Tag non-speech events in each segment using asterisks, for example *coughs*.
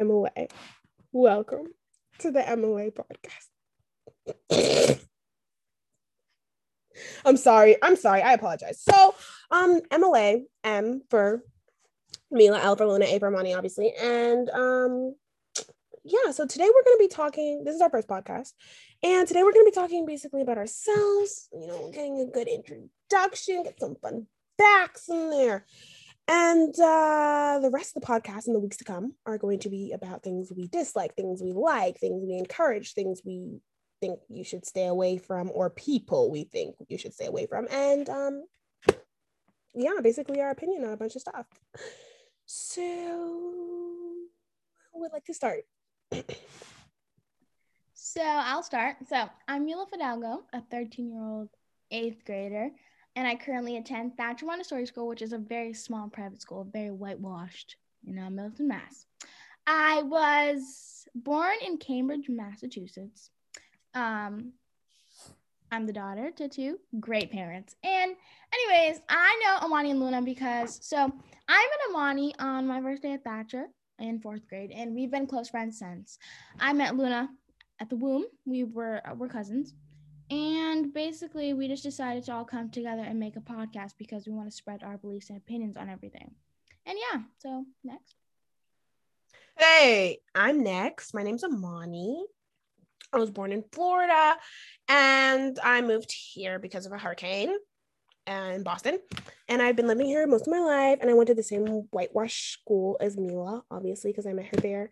MLA. Welcome to the MLA podcast. *coughs* I'm sorry. I'm sorry. I apologize. So, um, MLA, M for Mila, L for Luna, A for Money, obviously. And um, yeah, so today we're going to be talking. This is our first podcast. And today we're going to be talking basically about ourselves, you know, getting a good introduction, get some fun facts in there. And uh, the rest of the podcast in the weeks to come are going to be about things we dislike, things we like, things we encourage, things we think you should stay away from, or people we think you should stay away from. And um, yeah, basically our opinion on a bunch of stuff. So, who would like to start? so, I'll start. So, I'm Mila Fidalgo, a 13 year old eighth grader and I currently attend Thacher Montessori School, which is a very small private school, very whitewashed in uh, Milton, Mass. I was born in Cambridge, Massachusetts. Um, I'm the daughter to two great parents. And, anyways, I know Amanee and Luna because so I met Amanee on my first day at Thacher in fourth grade, and we've been close friends since. I met Luna at the womb. We were we're cousins. And basically, we just decided to all come together and make a podcast because we want to spread our beliefs and opinions on everything. And yeah, so next. Hey, I'm next. My name's Amanee. I was born in Florida and I moved here because of a hurricane in Boston. And I've been living here most of my life. And I went to the same whitewash school as Mila, obviously, because I met her there.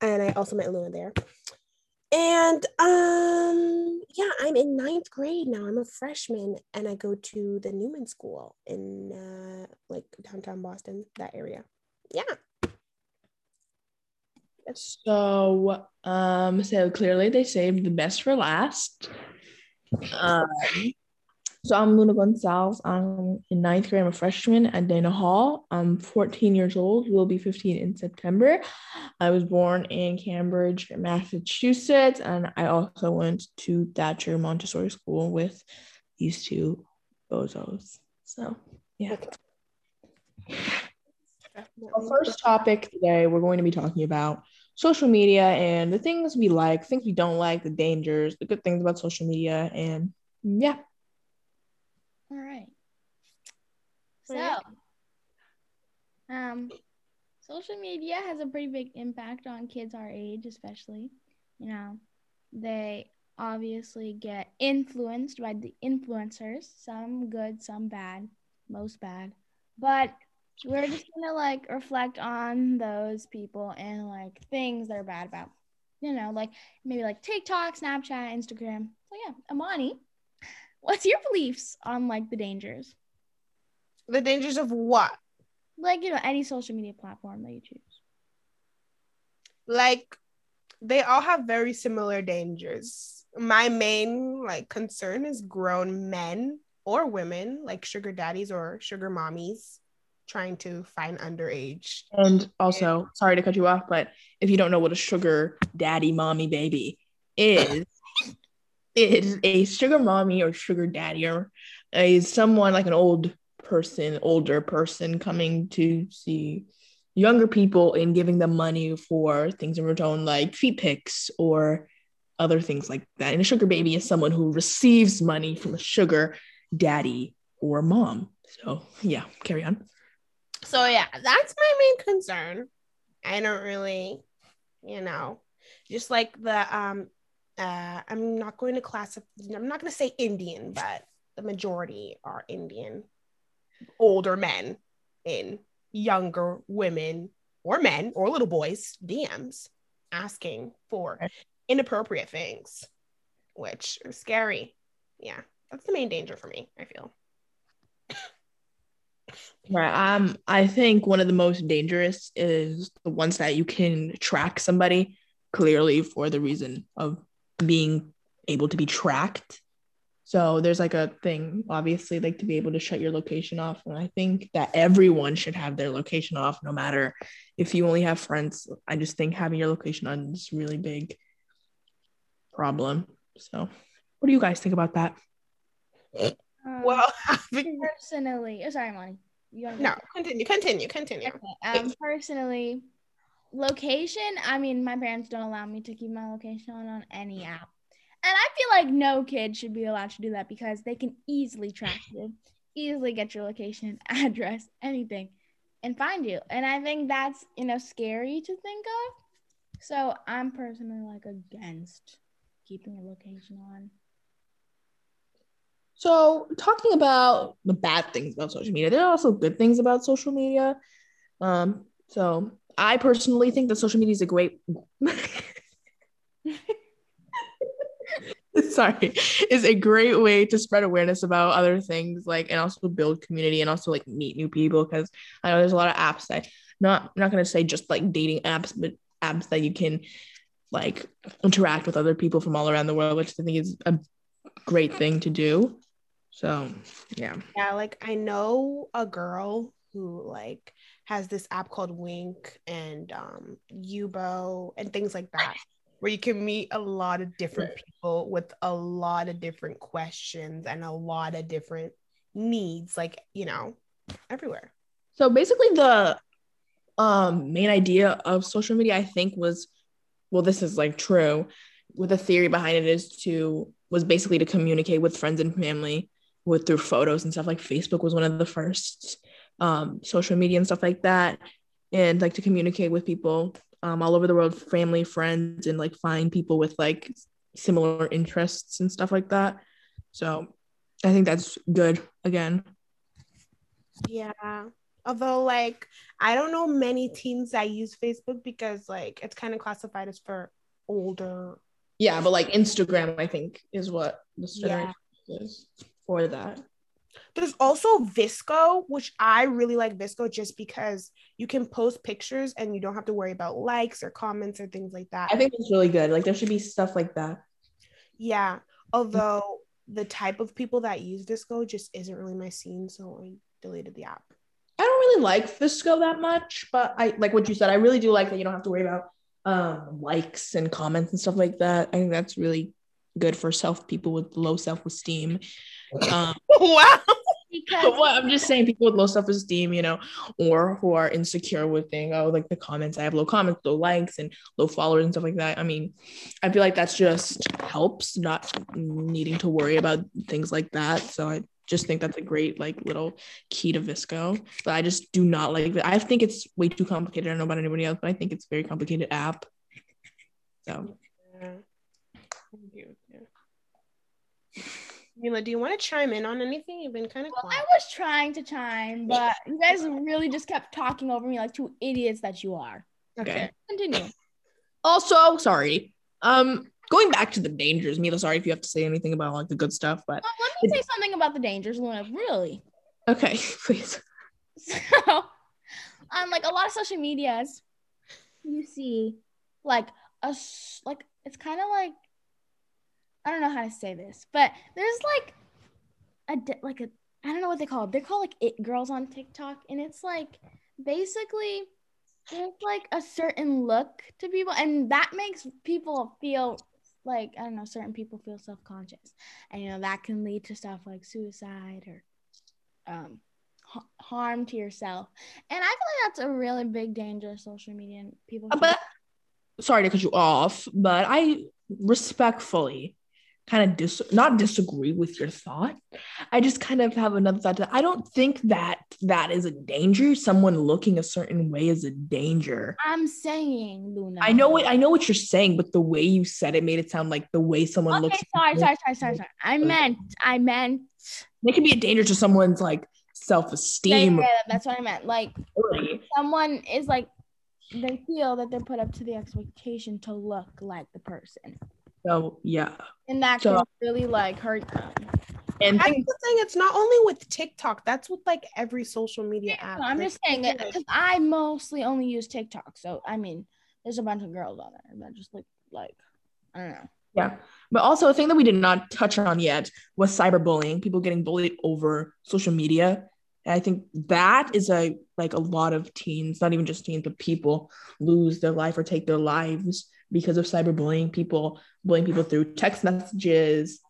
And I also met Luna there. And um, yeah, I'm in ninth grade now. I'm a freshman, and I go to the Newman School in uh, like downtown Boston, that area. Yeah. So, um, so clearly they saved the best for last. Um, so I'm Luna Gonzalez. I'm in ninth grade. I'm a freshman at Dana Hall. I'm 14 years old. Will be 15 in September. I was born in Cambridge, Massachusetts, and I also went to Thacher Montessori School with these two bozos. So yeah. Our first topic today, we're going to be talking about social media and the things we like, things we don't like, the dangers, the good things about social media, and yeah. All right. So, um, social media has a pretty big impact on kids our age, especially. You know, they obviously get influenced by the influencers, some good, some bad, most bad. But we're just gonna like reflect on those people and like things they're bad about. You know, like maybe like TikTok, Snapchat, Instagram. So yeah, Amanee, what's your beliefs on like the dangers? The dangers of what? Like, you know, any social media platform that you choose. Like they all have very similar dangers. My main like concern is grown men or women, like sugar daddies or sugar mommies, trying to find underage. And also, sorry to cut you off, but if you don't know what a sugar daddy mommy baby is, is a sugar mommy or sugar daddy or is someone like an old person, older person coming to see younger people and giving them money for things in return, like feet pics or other things like that. And a sugar baby is someone who receives money from a sugar daddy or mom. So yeah, carry on. So yeah, that's my main concern. I don't really, you know, just like the um uh, I'm not going to classify, I'm not going to say Indian, but the majority are Indian, older men in younger women or men or little boys DMs asking for inappropriate things, which are scary. Yeah, that's the main danger for me, I feel. Right. Um, I think one of the most dangerous is the ones that you can track somebody clearly for the reason of being able to be tracked. So there's like a thing, obviously, like to be able to shut your location off. And I think that everyone should have their location off, no matter if you only have friends. I just think having your location on is really big problem. So what do you guys think about that? Um, well, *laughs* personally, oh, sorry, Monty. no, continue, continue, continue. Okay. Um, personally, location, I mean, my parents don't allow me to keep my location on on any app. And I feel like no kid should be allowed to do that because they can easily track you, easily get your location, *laughs* address, anything, and find you. And I think that's, you know, scary to think of. So I'm personally like against keeping a location on. So, talking about the bad things about social media, there are also good things about social media. Um, so I personally think that social media is a great *laughs* sorry is a great way to spread awareness about other things like and also build community and also like meet new people because I know there's a lot of apps that not I'm not gonna say just like dating apps, but apps that you can like interact with other people from all around the world, which I think is a great thing to do. So yeah. Yeah, like I know a girl who like has this app called Wink and um Yubo and things like that, where you can meet a lot of different people with a lot of different questions and a lot of different needs, like you know, everywhere. So basically the um main idea of social media, I think, was well, this is like true, with the theory behind it is to was basically to communicate with friends and family with through photos and stuff like facebook was one of the first um, social media and stuff like that and like to communicate with people um, all over the world family friends and like find people with like similar interests and stuff like that so i think that's good again Yeah. Although, like, I don't know many teens that use Facebook because, like, it's kind of classified as for older. yeah but like instagram i think is what the Yeah. is for that There's also VSCO, which I really like VSCO just because you can post pictures and you don't have to worry about likes or comments or things like that. i think it's really good like there should be stuff like that Yeah. Although the type of people that use VSCO just isn't really my scene, so I deleted the app. I don't really like VSCO that much, but I like what you said. I really do like that you don't have to worry about um, likes and comments and stuff like that. I think that's really good for self people with low self esteem. *laughs* Um, wow. Because well, I'm just saying people with low self esteem, you know, or who are insecure with things, Oh, like the comments. I have low comments, low likes, and low followers and stuff like that. I mean, I feel like that's just helps not needing to worry about things like that. So I just think that's a great like little key to VSCO. But I just do not like that. I think it's way too complicated. I don't know about anybody else, but I think it's a very complicated app. So Mila, do you want to chime in on anything? You've been kind of well, I was trying to chime, but you guys really just kept talking over me like two idiots that you are. okay. Continue. Also, sorry. Um, going back to the dangers, Mila. Sorry if you have to say anything about like the good stuff, but Well, let me say something about the dangers, Luna. Really. okay, *laughs* please. *laughs* So, on like a lot of social medias, you see like a like it's kind of like I don't know how to say this, but there's like a like a I don't know what they call it. They're called like it girls on TikTok, and it's like basically there's like a certain look to people, and that makes people feel like I don't know. Certain people feel self conscious, and you know that can lead to stuff like suicide or um ha- harm to yourself. And I feel like that's a really big danger of social media, and people. should- But sorry to cut you off, but I respectfully kind of dis not disagree with your thought. I just kind of have another thought. That I don't think that that is a danger. Someone looking a certain way is a danger. I'm saying, Luna. I know what I know what you're saying, but the way you said it made it sound like the way someone Okay, looks. sorry, sorry, sorry, sorry, sorry. I meant, I meant. It can be a danger to someone's like self-esteem. yeah, that's what I meant. Like someone is like, they feel that they're put up to the expectation to look like the person, So yeah, and that So- can really like hurt them. and That's things the thing. It's not only with TikTok. That's with like every social media app. No, I'm Like, just saying it because I mostly only use TikTok. So I mean, there's a bunch of girls on there that just look like I don't know. Yeah. But also a thing that we did not touch on yet was cyberbullying, people getting bullied over social media. And I think that is a like a lot of teens, not even just teens, but people lose their life or take their lives because of cyberbullying, people bullying people through text messages,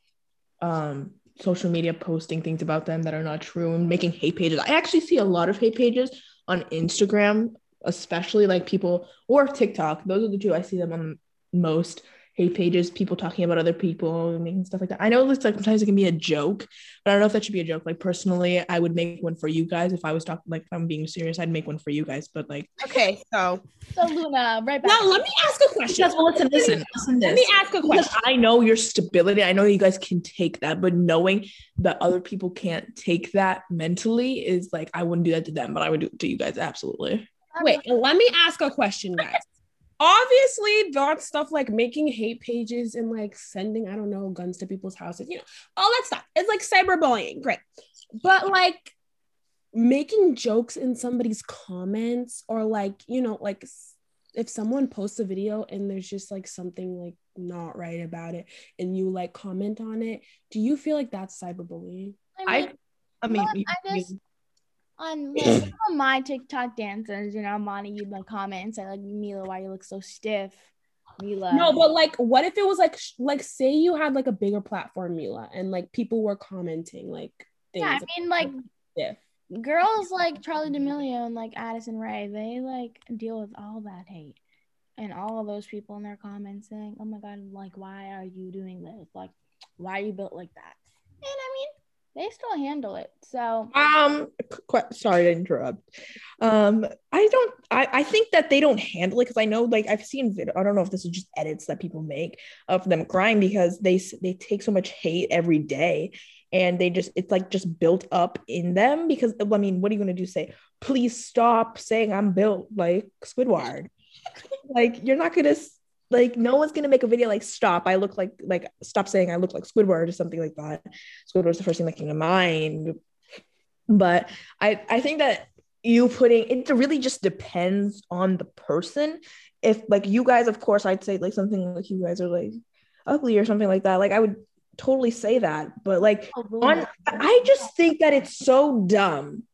um, social media posting things about them that are not true and making hate pages. I actually see a lot of hate pages on Instagram especially like people or TikTok. Those are the two I see them on most hate pages, people talking about other people and making stuff like that. I know it's like sometimes it can be a joke, but I don't know if that should be a joke. Like personally, I would make one for you guys if I was talking like if I'm being serious, I'd make one for you guys. But like Okay, so So Luna, right back. now let me ask a question. because well, listen, listen, listen Let me ask a Because question. I know your stability. I know you guys can take that, but knowing that other people can't take that mentally is like I wouldn't do that to them, but I would do it to you guys absolutely. Wait, let me ask a question, guys. Obviously, that stuff like making hate pages and like sending, I don't know, guns to people's houses, you know, all that stuff. It's like cyberbullying, great. But like making jokes in somebody's comments or like, you know, like if someone posts a video and there's just like something like not right about it and you like comment on it, do you feel like that's cyberbullying? I mean, I, I mean, Well, you- I just- on *clears throat* like, some of my TikTok dancers, you know, Monty, you'd like comment and say like, Mila, why you look so stiff? Mila. No, but like, what if it was like, sh- like, say you had like a bigger platform, Mila, and like people were commenting like things. yeah, I mean, like stiff. girls like Charli D'Amelio and like Addison Rae, they like deal with all that hate. And all of those people in their comments saying, Oh my god, like why are you doing this? Like, why are you built like that? And I mean, they still handle it. So Um, qu- sorry to interrupt. Um, I don't. I I think that they don't handle it because I know, like, I've seen video. I don't know if this is just edits that people make of them crying because they they take so much hate every day, and they just it's like just built up in them. Because I mean, what are you gonna do? Say, please stop saying I'm built like Squidward. *laughs* like you're not gonna like no one's gonna make a video like stop. I look like like stop saying I look like Squidward or something like that. Squidward's the first thing that came to mind but I I think that you putting it really just depends on the person. If like you guys, of course, I'd say like something like you guys are like ugly or something like that. Like I would totally say that, but like on I just think that it's so dumb.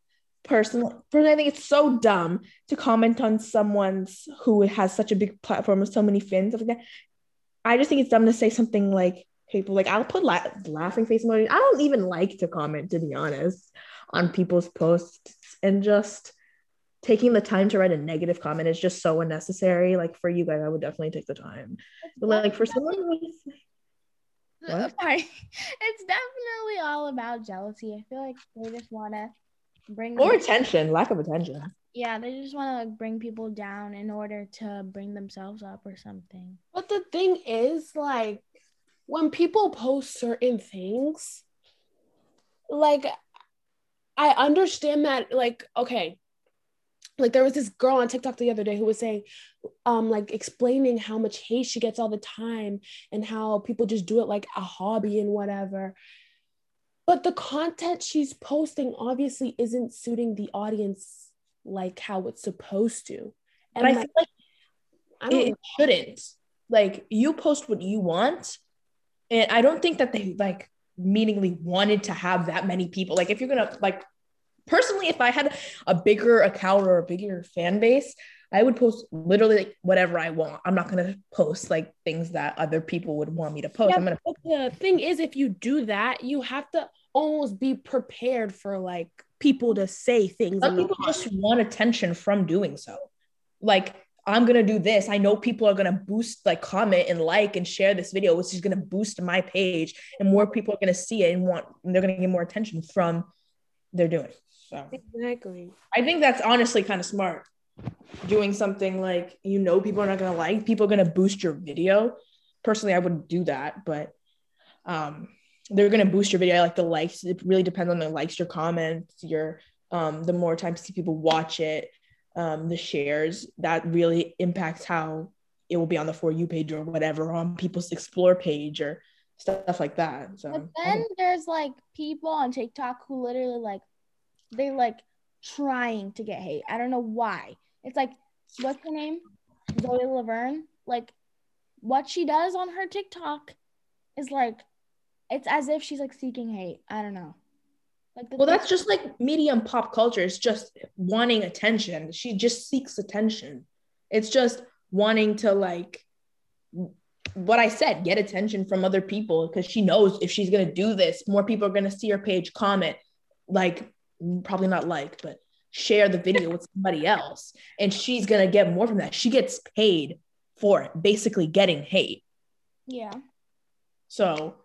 Personally, personally, I think it's so dumb to comment on someone's who has such a big platform with so many fans. Like that. I just think it's dumb to say something like people like I'll put la- laughing face emoji. I don't even like to comment to be honest on people's posts and just taking the time to write a negative comment is just so unnecessary. Like for you guys, I would definitely take the time. But like for someone who's What? *laughs* Sorry. It's definitely all about jealousy. I feel like they just want to bring or attention, lack of attention. yeah, they just want to like bring people down in order to bring themselves up or something. But the thing is, like, when people post certain things, like, I understand that, like, okay, like there was this girl on TikTok the other day who was saying, um, like explaining how much hate she gets all the time and how people just do it like a hobby and whatever. But the content she's posting obviously isn't suiting the audience like how it's supposed to. And I like, feel like I don't it shouldn't. Like you post what you want. And I don't think that they like meaningly wanted to have that many people. Like if you're gonna like personally, if I had a bigger account or a bigger fan base, I would post literally like whatever I want. I'm not gonna post like things that other people would want me to post. Yeah, I'm gonna but the thing is, if you do that, you have to almost be prepared for like people to say things. some people just want attention from doing so. Like I'm gonna do this. I know people are gonna boost, like comment and like and share this video, which is gonna boost my page, and more people are gonna see it and want. And they're gonna get more attention from they're doing. So exactly. I think that's honestly kind of smart. Doing something like you know people are not gonna like, people are gonna boost your video. Personally, I wouldn't do that, but um, they're gonna boost your video. I like the likes. It really depends on the likes, your comments, your um, the more times people watch it, um, the shares. That really impacts how it will be on the for you page or whatever on people's explore page or stuff like that. So But then there's like people on TikTok who literally like they like trying to get hate. I don't know why. It's like what's her name? Zoe Laverne. Like what she does on her TikTok is like it's as if she's like seeking hate. I don't know. Like the Well, that's just like medium pop culture. It's just wanting attention. She just seeks attention. It's just wanting to like what I said, get attention from other people because she knows if she's gonna do this, more people are gonna see her page, comment, like probably not like, but share the video with somebody else and she's gonna get more from that. She gets paid for it, basically getting hate. Yeah. So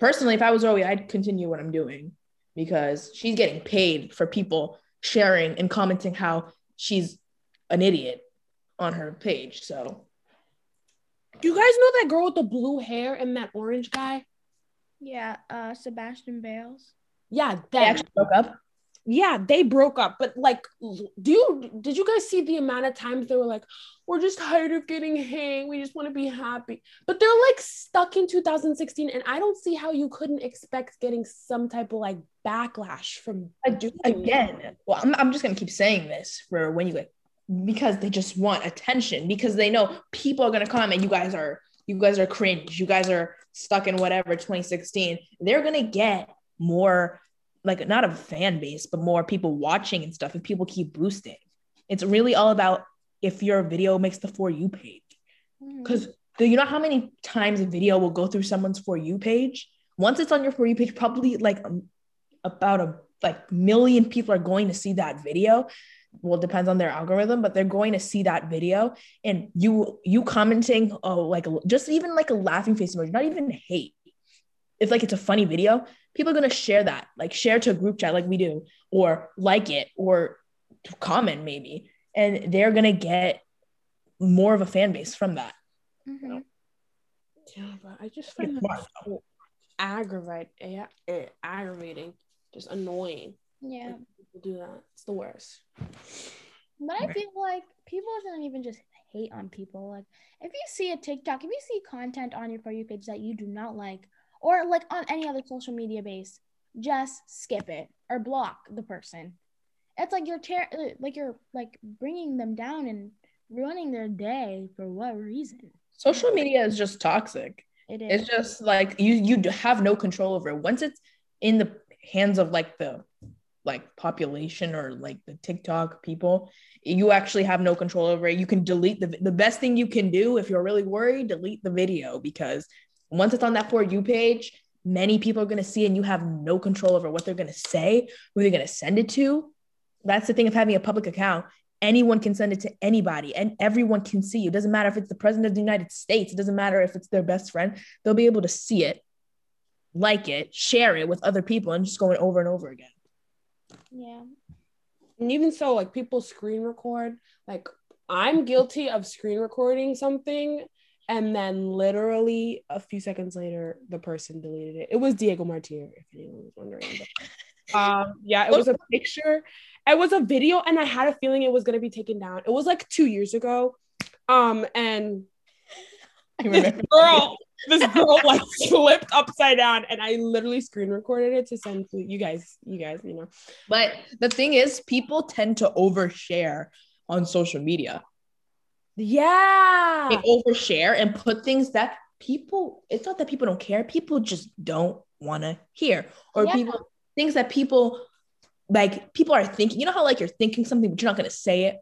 personally, if I was Zoe, I'd continue what I'm doing because she's getting paid for people sharing and commenting how she's an idiot on her page. So Do you guys know that girl with the blue hair and that orange guy? Yeah. Uh, Sebastian Bales. Yeah, they actually broke up. Yeah, they broke up. But like, do you did you guys see the amount of times they were like, "We're just tired of getting hate. We just want to be happy." But they're like stuck in 2016, and I don't see how you couldn't expect getting some type of like backlash from Again, well, I'm, I'm just gonna keep saying this for when you get because they just want attention because they know people are gonna comment. You guys are you guys are cringe. You guys are stuck in whatever 2016. They're gonna get more like not a fan base, but more people watching and stuff if people keep boosting. It's really all about if your video makes the for you page. Because do you know how many times a video will go through someone's for you page? Once it's on your for you page, probably like um, about a like million people are going to see that video. Well, it depends on their algorithm, but they're going to see that video and you you commenting oh like just even like a laughing face emoji, not even hate. If like it's a funny video, people are gonna share that, like share to a group chat like we do, or like it, or comment maybe, and they're gonna get more of a fan base from that. Mhm. Yeah, but I just find that so aggravate, eh, eh, aggravating, just annoying. Yeah. People do that. It's the worst. But I feel like people shouldn't even just hate on people. Like if you see a TikTok, if you see content on your for you page that you do not like, or like on any other social media base, just skip it or block the person. It's like you're ter- uh, like you're like bringing them down and ruining their day for what reason? Social media is just toxic. It is. It's just like you you have no control over it. Once it's in the hands of like the like population or like the TikTok people, you actually have no control over it. You can delete the the best thing you can do if you're really worried, delete the video because once it's on that for you page, many people are going to see and you have no control over what they're going to say, who they're going to send it to. That's the thing of having a public account. Anyone can send it to anybody and everyone can see you. It doesn't matter if it's the president of the United States, it doesn't matter if it's their best friend. They'll be able to see it, like it, share it with other people and just going over and over again. yeah. And even so, like people screen record. Like I'm guilty of screen recording something, and then literally a few seconds later, the person deleted it. It was Diego Martir, if anyone was wondering. But, *laughs* um, yeah, it was a picture. It was a video, and I had a feeling it was gonna be taken down. It was like two years ago. Um, and I this girl, this girl like flipped upside down, and I literally screen recorded it to send to you guys. You guys, you know. But the thing is, people tend to overshare on social media. Yeah. They overshare and put things that people, it's not that people don't care, people just don't want to hear. Or Yeah. people, things that people like, people are thinking, you know how like you're thinking something, but you're not going to say it.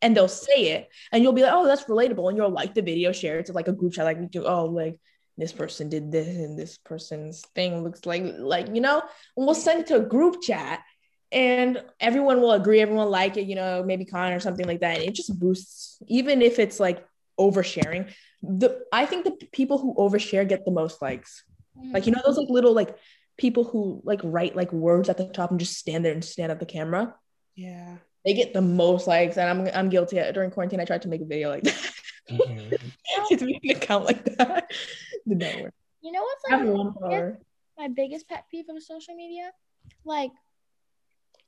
And they'll say it, and you'll be like, "Oh, that's relatable," and you'll like the video, share it to like a group chat, like we do. Oh, like this person did this, and this person's thing looks like, like you know, and we'll send it to a group chat, and everyone will agree, everyone will like it, you know, maybe con or something like that. And it just boosts, even if it's like oversharing. The I think the people who overshare get the most likes. Like you know those like little like people who like write like words at the top and just stand there and stand at the camera. Yeah. They get the most likes, and I'm I'm guilty. During quarantine, I tried to make a video like that. *laughs* Mhm. to make an account like that. *laughs* Did not work. You know what's like one follower. my biggest pet peeve of social media? Like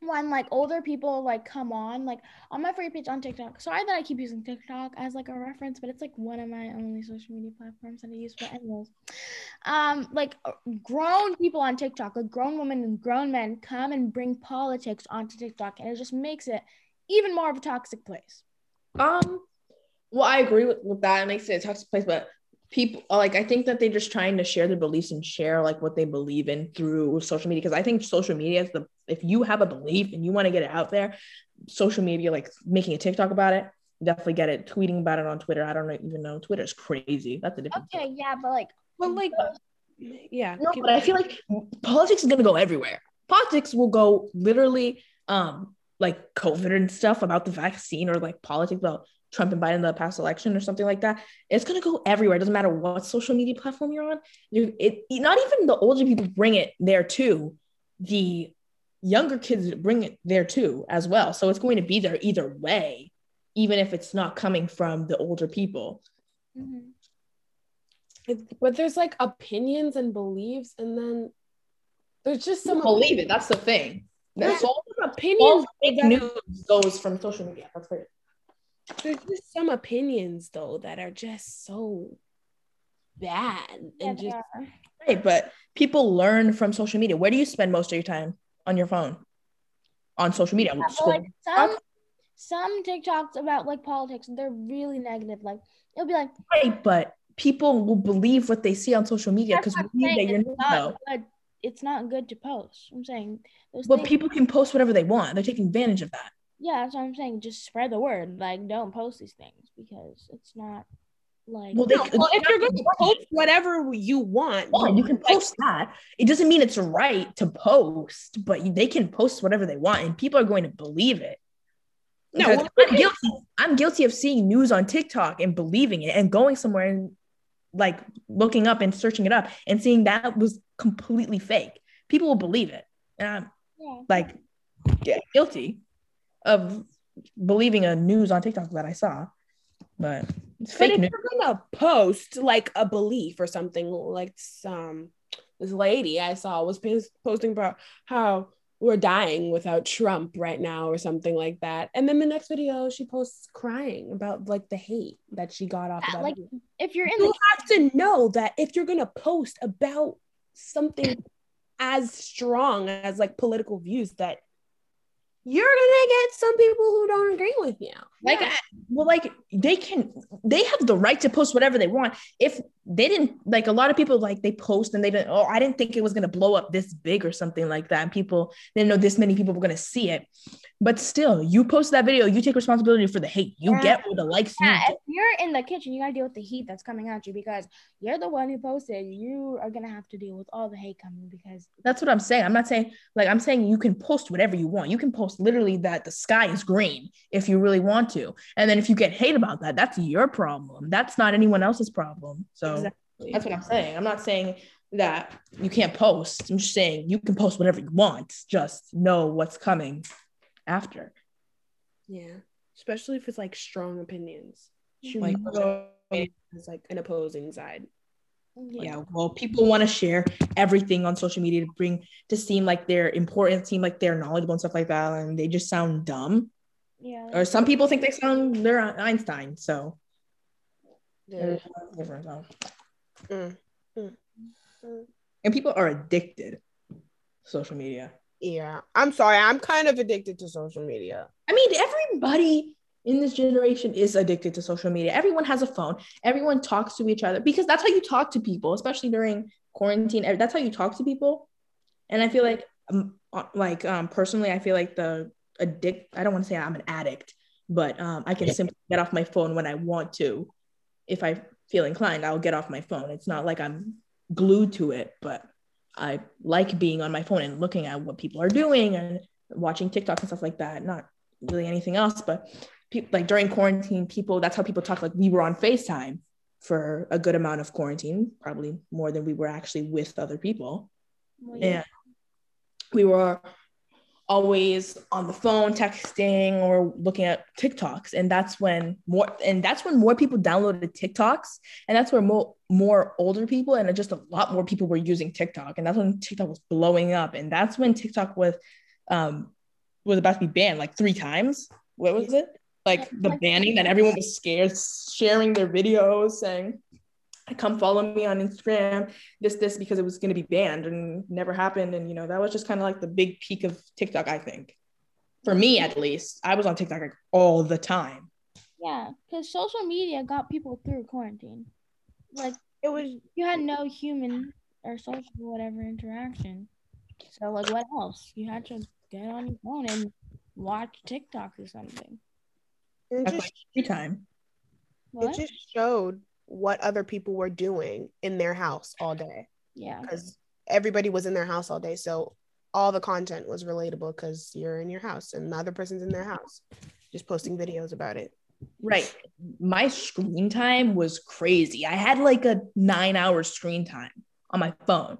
when like older people like come on like on my free page on TikTok. Sorry that I keep using TikTok as like a reference, but it's like one of my only social media platforms that I use for anyways. Um, like uh, grown people on TikTok, like grown women and grown men come and bring politics onto TikTok, and it just makes it even more of a toxic place. Um, well, I agree with, with that. It makes it a toxic place, but people like I think that they're just trying to share their beliefs and share like what they believe in through social media. Because I think social media is the if you have a belief and you want to get it out there, social media like making a TikTok about it, definitely get it. Tweeting about it on Twitter. I don't even know Twitter's crazy. That's a different. Okay, yeah, but like But like, yeah. No, but I feel like politics is gonna go everywhere. Politics will go literally um like COVID and stuff about the vaccine or like politics about Trump and Biden in the past election or something like that, it's gonna go everywhere. It doesn't matter what social media platform you're on. You, it not even the older people bring it there too. The younger kids bring it there too as well. So it's going to be there either way, even if it's not coming from the older people. Mhm. It- but there's like opinions and beliefs, and then there's just some believe it. That's the thing. That's all. some All opinions. fake that- news goes from social media. That's right. There's just some opinions though that are just so bad and they just. Right, but people learn from social media. Where do you spend most of your time on your phone? On social media. Yeah, like some some TikToks about like politics, they're really negative. Like it'll be like Right, but people will believe what they see on social media because what I'm we believe that you're it's not. good. It's not good to post. I'm saying those But things, people can post whatever they want. They're taking advantage of that. Yeah, that's what I'm saying. Just spread the word. Like don't post these things because it's not like Well, they No, well, if you're going to post whatever you want, Fine, you can post that. It doesn't mean it's right to post, but they can post whatever they want, and people are going to believe it. No, well, I'm guilty. I'm guilty of seeing news on TikTok and believing it, and going somewhere and like looking up and searching it up and seeing that was completely fake. People will believe it, and I'm yeah. like yeah, guilty of believing a news on TikTok that I saw, but it's But if news. you're gonna post like a belief or something, like some this lady I saw was posting about how we're dying without Trump right now or something like that, and then the next video she posts crying about like the hate that she got off of Yeah, like video. if you're in you the have to know that if you're gonna post about something as strong as like political views, that you're gonna get some people who don't agree with you. Like, I, well, like they can, they have the right to post whatever they want. If they didn't, like a lot of people, like they post and they didn't. Oh, I didn't think it was gonna blow up this big or something like that. And people didn't know this many people were gonna see it. But still, you post that video, you take responsibility for the hate. You Yeah. get what the likes. You yeah, get. if you're in the kitchen, you gotta deal with the heat that's coming at you because you're the one who posted. You are gonna have to deal with all the hate coming because That's what I'm saying. I'm not saying like I'm saying you can post whatever you want. You can post literally that the sky is green if you really want to. And then if you get hate about that, that's your problem. That's not anyone else's problem. So Exactly. that's what I'm saying. I'm not saying that you can't post. I'm just saying you can post whatever you want. Just know what's coming after. Yeah, especially if it's like strong opinions. Like- it's like an opposing side. Yeah, well, people want to share everything on social media to bring to seem like they're important, seem like they're knowledgeable and stuff like that, and they just sound dumb. yeah. Or some people think they sound they're Einstein. So Yeah. difference. so. Mm, mm, mm. And people are addicted to social media. Yeah, I'm sorry. I'm kind of addicted to social media. I mean, everybody in this generation is addicted to social media. Everyone has a phone. Everyone talks to each other because that's how you talk to people, especially during quarantine. That's how you talk to people. And I feel like, um, uh, like um, personally, I feel like the addict. I don't want to say I'm an addict, but um, I can simply get off my phone when I want to. If I feel inclined, I'll get off my phone. It's not like I'm glued to it, but I like being on my phone and looking at what people are doing and watching TikTok and stuff like that. Not really anything else, but people like during quarantine, people that's how people talk. Like we were on FaceTime for a good amount of quarantine, probably more than we were actually with other people. Yeah. And we were always on the phone texting or looking at TikToks. And that's when more and that's when more people downloaded TikToks. And that's where more more older people and just a lot more people were using TikTok. And that's when TikTok was blowing up. And that's when TikTok was um was about to be banned like three times. What was it? Like the banning that everyone was scared, sharing their videos, saying, come follow me on Instagram, this, this, because it was going to be banned and never happened. And, you know, that was just kind of like the big peak of TikTok, I think. For me, at least, I was on TikTok like all the time. Yeah, because social media got people through quarantine. Like It was you had no human or social whatever interaction. So like what else? You had to get on your phone and watch TikTok or something. it just, like free time. What? it just showed what other people were doing in their house all day yeah. because everybody was in their house all day. So all the content was relatable because you're in your house and the other person's in their house, just posting videos about it. Right. My screen time was crazy. I had like a nine hour screen time on my phone.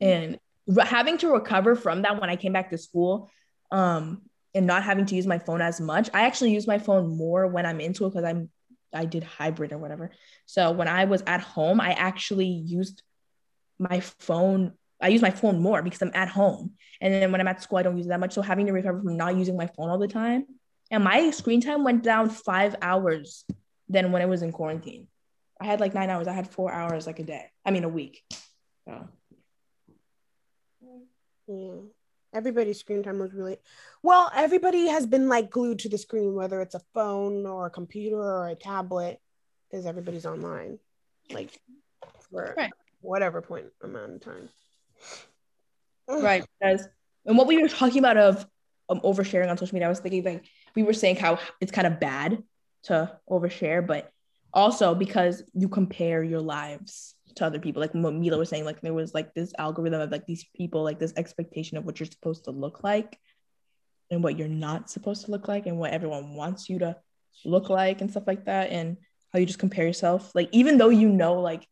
And having to recover from that when I came back to school um, and not having to use my phone as much, I actually use my phone more when I'm into it because I'm I did hybrid or whatever. So when I was at home, I actually used my phone. I use my phone more because I'm at home. And then when I'm at school, I don't use it that much. So having to recover from not using my phone all the time. And my screen time went down five hours than when I was in quarantine. I had like nine hours. I had four hours like a day. I mean a week. So Yeah. Everybody's screen time was really well, everybody has been like glued to the screen, whether it's a phone or a computer or a tablet, because everybody's online. Like for Right. whatever point amount of time. right because and what we were talking about of um, oversharing on social media i was thinking like we were saying how it's kind of bad to overshare but also because you compare your lives to other people like what mila was saying like there was like this algorithm of like these people like this expectation of what you're supposed to look like and what you're not supposed to look like and what everyone wants you to look like and stuff like that and how you just compare yourself. Like even though you know like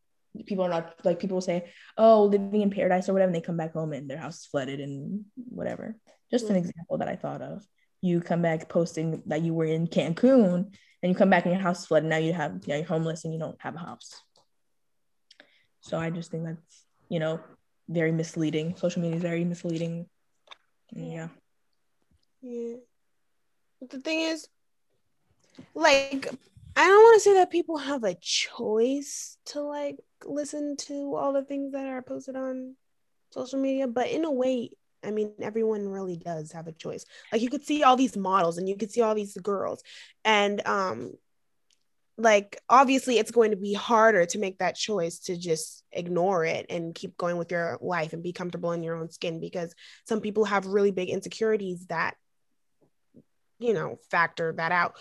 people are not like people will say oh living in paradise or whatever and they come back home and their house is flooded and whatever. Just an example that i thought of. You come back posting that you were in cancun and you come back and your house is flooded. Now you have yeah, you're homeless and you don't have a house so i just think that's you know very misleading. Social media is very misleading. Yeah. Yeah. But the thing is, like, I don't want to say that people have a choice to like listen to all the things that are posted on social media, but in a way, I mean, everyone really does have a choice. Like, you could see all these models and you could see all these girls, and um, like obviously it's going to be harder to make that choice to just ignore it and keep going with your life and be comfortable in your own skin because some people have really big insecurities that you know factor that out.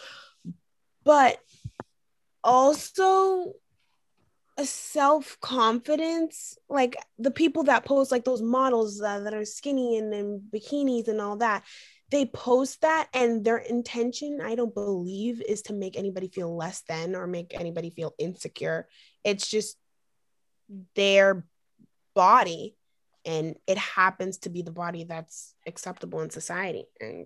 But also a self-confidence like the people that post like those models uh, that are skinny and in bikinis and all that they post that and their intention i don't believe is to make anybody feel less than or make anybody feel insecure it's just their body and it happens to be the body that's acceptable in society and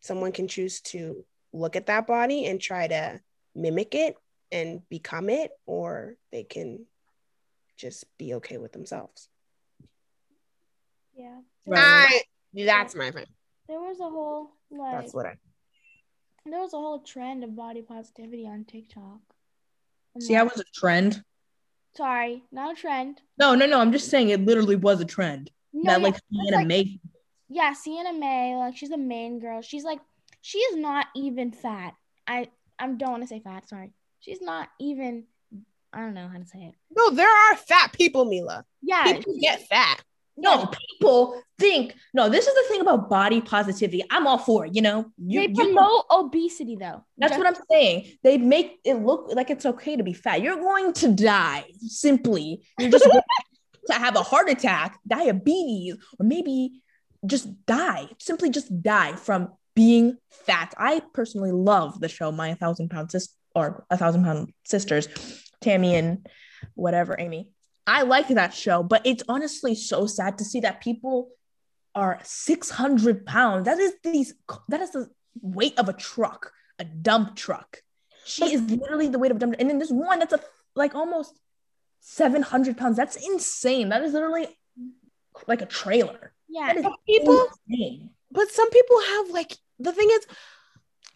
someone can choose to look at that body and try to mimic it and become it or they can just be okay with themselves Yeah. Right. I, that's my thing There was a whole like that's what i there was a whole trend of body positivity on TikTok. I'm see i was a trend sorry, not a trend. no no no i'm just saying it literally was a trend No, that yeah, like it's Sienna like- Mae yeah, Sienna Mae, like she's the main girl. She's like, she is not even fat. I I don't want to say fat. Sorry, she's not even. I don't know how to say it. no there are fat people mila Yeah, people get fat No, people think no. This is the thing about body positivity. I'm all for it. You know, you, they you- promote obesity though. that's what I'm saying. They make it look like it's okay to be fat. You're going to die simply. You're just *laughs* to have a heart attack, diabetes, or maybe just die. Simply just die from being fat. I personally love the show My Thousand Pound Sis or A Thousand Pound Sisters, Tammy and whatever Amy. I like that show, but it's honestly so sad to see that people are 600 pounds. That is these that is the weight of a truck, a dump truck. She is literally the weight of a dump. truck. And then there's one that's a like almost 700 pounds. That's insane. That is literally like a trailer. Yeah, people insane. but some people have like the thing is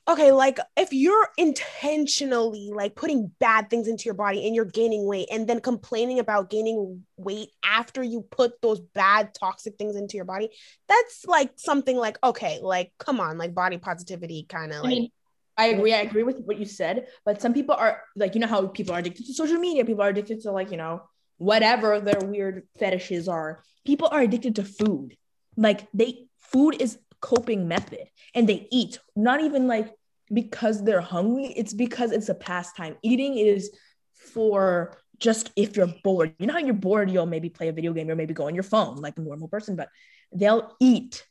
okay like if you're intentionally like putting bad things into your body and you're gaining weight and then complaining about gaining weight after you put those bad toxic things into your body that's like something like okay like come on like body positivity kind of I like mean, I agree. I agree with what you said, but some people are like, you know, how people are addicted to social media. People are addicted to like, you know, whatever their weird fetishes are. People are addicted to food. Like they, food is coping method, and they eat not even like because they're hungry. It's because it's a pastime. Eating is for just if you're bored. You know how you're bored, you'll maybe play a video game or maybe go on your phone like a normal person, but they'll eat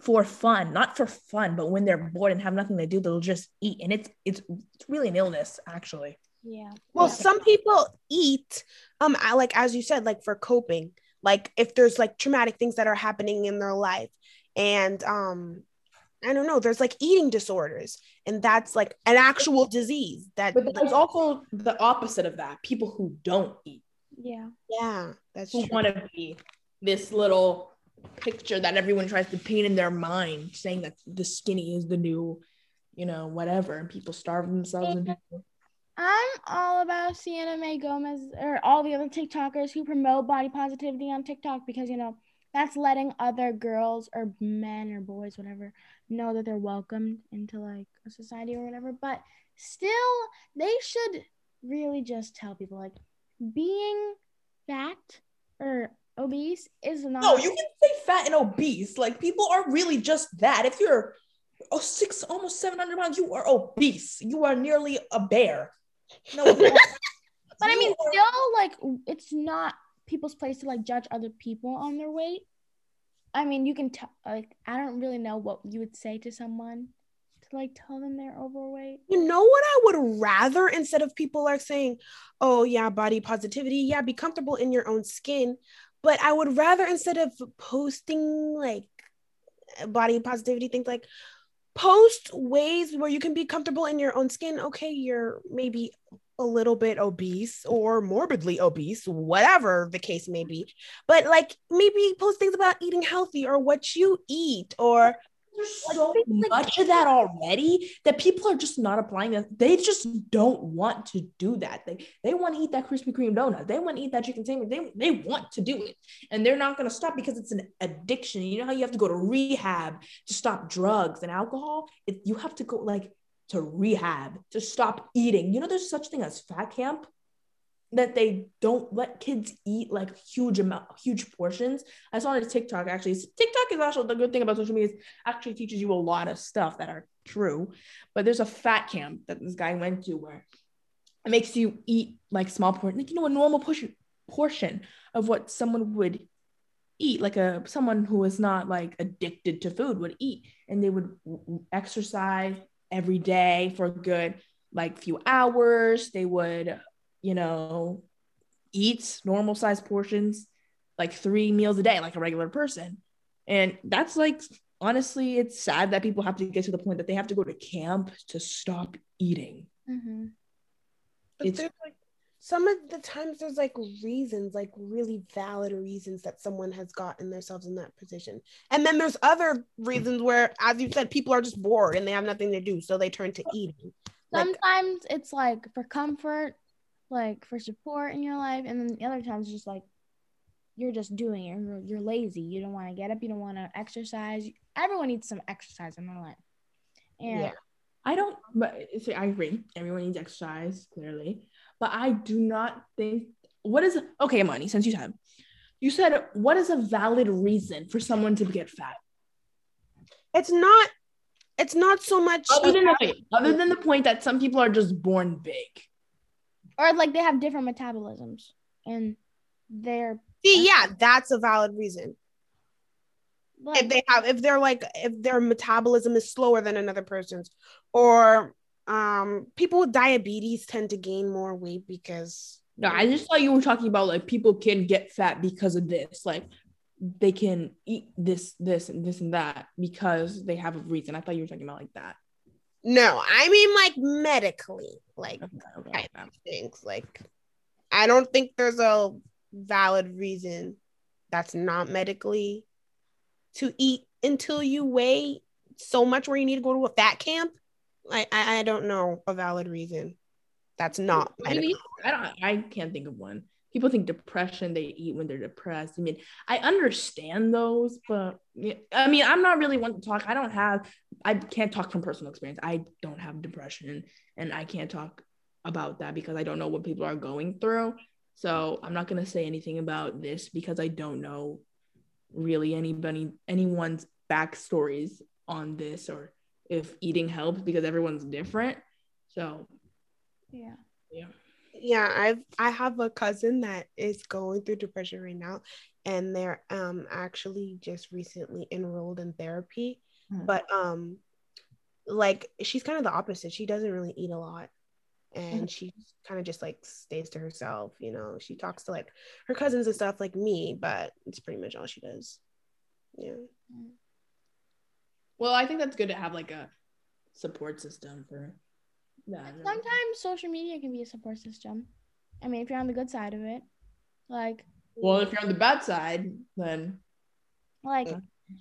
for fun, not for fun, but when they're bored and have nothing to do, they'll just eat. And it's it's it's really an illness, actually. Yeah. Well, Yeah. some people eat, um, I- like as you said, like for coping, like if there's like traumatic things that are happening in their life, and um, I don't know, there's like eating disorders, and that's like an actual disease that, But there's also the opposite of that. People who don't eat, Yeah. yeah, that's who true. want to be this little picture that everyone tries to paint in their mind, saying that the skinny is the new, you know, whatever, and people starve themselves. And people. I'm all about Sienna Mae Gomez or all the other TikTokers who promote body positivity on TikTok because you know that's letting other girls or men or boys, whatever, know that they're welcomed into like a society or whatever. But still, they should really just tell people like being fat or obese is not. No, you can say fat and obese. Like people are really just that. If you're oh six, almost seven hundred pounds, you are obese. You are nearly a bear. No, *laughs* But I mean, still, like, it's not people's place to like judge other people on their weight. I mean, you can tell. Like, I don't really know what you would say to someone to like tell them they're overweight. You know what I would rather instead of people are saying, "Oh yeah, body positivity, yeah, be comfortable in your own skin," but I would rather instead of posting like body positivity things like post ways where you can be comfortable in your own skin. Okay, you're maybe a little bit obese or morbidly obese, whatever the case may be, but like maybe post things about eating healthy or what you eat or There's so much of that already that people are just not applying that. They just don't want to do that. They, they want to eat that Krispy Kreme donut. They want to eat that chicken sandwich. They, they want to do it. And they're not going to stop because it's an addiction. You know how you have to go to rehab to stop drugs and alcohol? It, you have to go like to rehab to stop eating. You know, there's such thing as fat camp that they don't let kids eat like huge amount, huge portions. I saw on TikTok actually. TikTok is actually the good thing about social media is actually teaches you a lot of stuff that are true. But there's a fat camp that this guy went to where it makes you eat like small portion, like you know, a normal portion portion of what someone would eat, like a someone who is not like addicted to food would eat, and they would exercise every day for a good like few hours. They would, you know, eat normal sized portions, like three meals a day, like a regular person. And that's like honestly, it's sad that people have to get to the point that they have to go to camp to stop eating. Mm-hmm. But It's- there's like some of the times there's like reasons, like really valid reasons that someone has gotten themselves in that position. And then there's other reasons where, as you said, people are just bored and they have nothing to do. So they turn to eating. Like- uh Sometimes it's like for comfort, like for support in your life, and then the other times just like you're just doing it. You're, you're lazy. You don't want to get up. You don't want to exercise. Everyone needs some exercise in their life. And Yeah. I don't, but see, I agree. Everyone needs exercise, clearly. But I do not think, what is, okay, Amanee, since you said, you said, what is a valid reason for someone to get fat? It's not, it's not so much. Other than, the, other than the point that some people are just born big. or like they have different metabolisms and they're See, yeah, that's a valid reason. like if they have if they're like if their metabolism is slower than another person's or um people with diabetes tend to gain more weight because No, I just thought you were talking about like people can get fat because of this. Like they can eat this, this, and this and that because they have a reason. I thought you were talking about like that. no i mean like medically like Okay, okay, okay. things like i don't think there's a valid reason that's not medically to eat until you weigh so much where you need to go to a fat camp i i, I don't know a valid reason that's not Maybe. I don't. I can't think of one. People think depression. They eat when they're depressed. I mean, I understand those, but I mean, I'm not really one to talk. I don't have. I can't talk from personal experience. I don't have depression, and I can't talk about that because I don't know what people are going through. So I'm not gonna say anything about this because I don't know really anybody anyone's backstories on this or if eating helps because everyone's different. So yeah yeah. Yeah, I've I have a cousin that is going through depression right now, and they're um actually just recently enrolled in therapy. Mhm. But um, like she's kind of the opposite. She doesn't really eat a lot, and she kind of just like stays to herself. You know, she talks to like her cousins and stuff like me, but it's pretty much all she does. Yeah. Well, I think that's good to have like a support system for that. Sometimes social media can be a support system. I mean, if you're on the good side of it, like, Well, if you're on the bad side, then like, Yeah.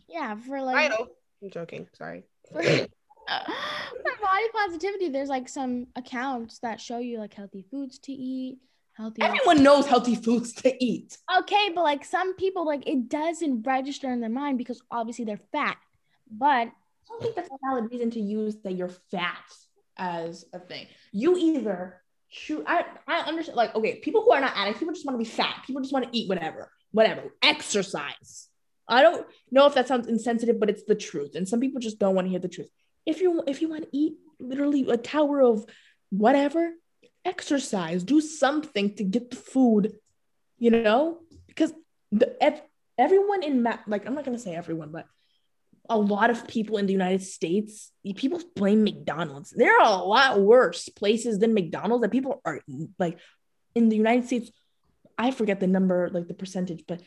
yeah, for I like know. I'm joking. Sorry. *laughs* for, for body positivity, there's like some accounts that show you like healthy foods to eat, healthy. everyone knows healthy foods to eat. Okay, but like some people, like it doesn't register in their mind because obviously they're fat. But I don't think that's a valid reason to use that you're fat as a thing. You either shoot. I I understand. Like, okay, people who are not addicts, people just want to be fat. People just want to eat whatever, whatever. Exercise. I don't know if that sounds insensitive, but it's the truth. And some people just don't want to hear the truth. If you if you want to eat literally a tower of whatever, exercise. Do something to get the food. You know, because the everyone in like I'm not gonna say everyone, but a lot of people in the United States, people blame McDonald's. There are a lot worse places than McDonald's that people are like in the United States. I forget the number, like the percentage, but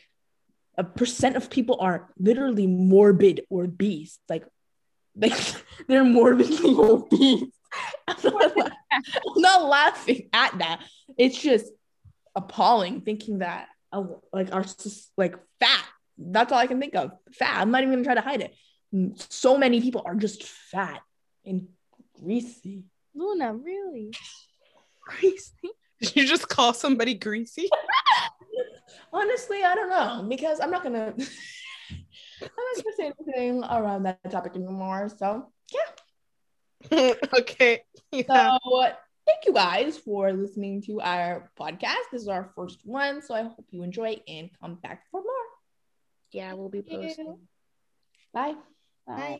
a percent of people are literally morbid or obese. Like, like *laughs* they're morbidly *laughs* obese. I'm not, I'm not laughing at that. It's just appalling thinking that uh, like our like fat. That's all I can think of. Fat. I'm not even gonna try to hide it so many people are just fat and greasy. Luna, really? Greasy. Did you just call somebody greasy? *laughs* Honestly, I don't know because I'm not gonna. *laughs* I'm not gonna say anything around that topic anymore. So yeah. *laughs* okay. Yeah. So thank you guys for listening to our podcast. This is our first one, so I hope you enjoy and come back for more. yeah, we'll be posting. Bye. Bye. Bye.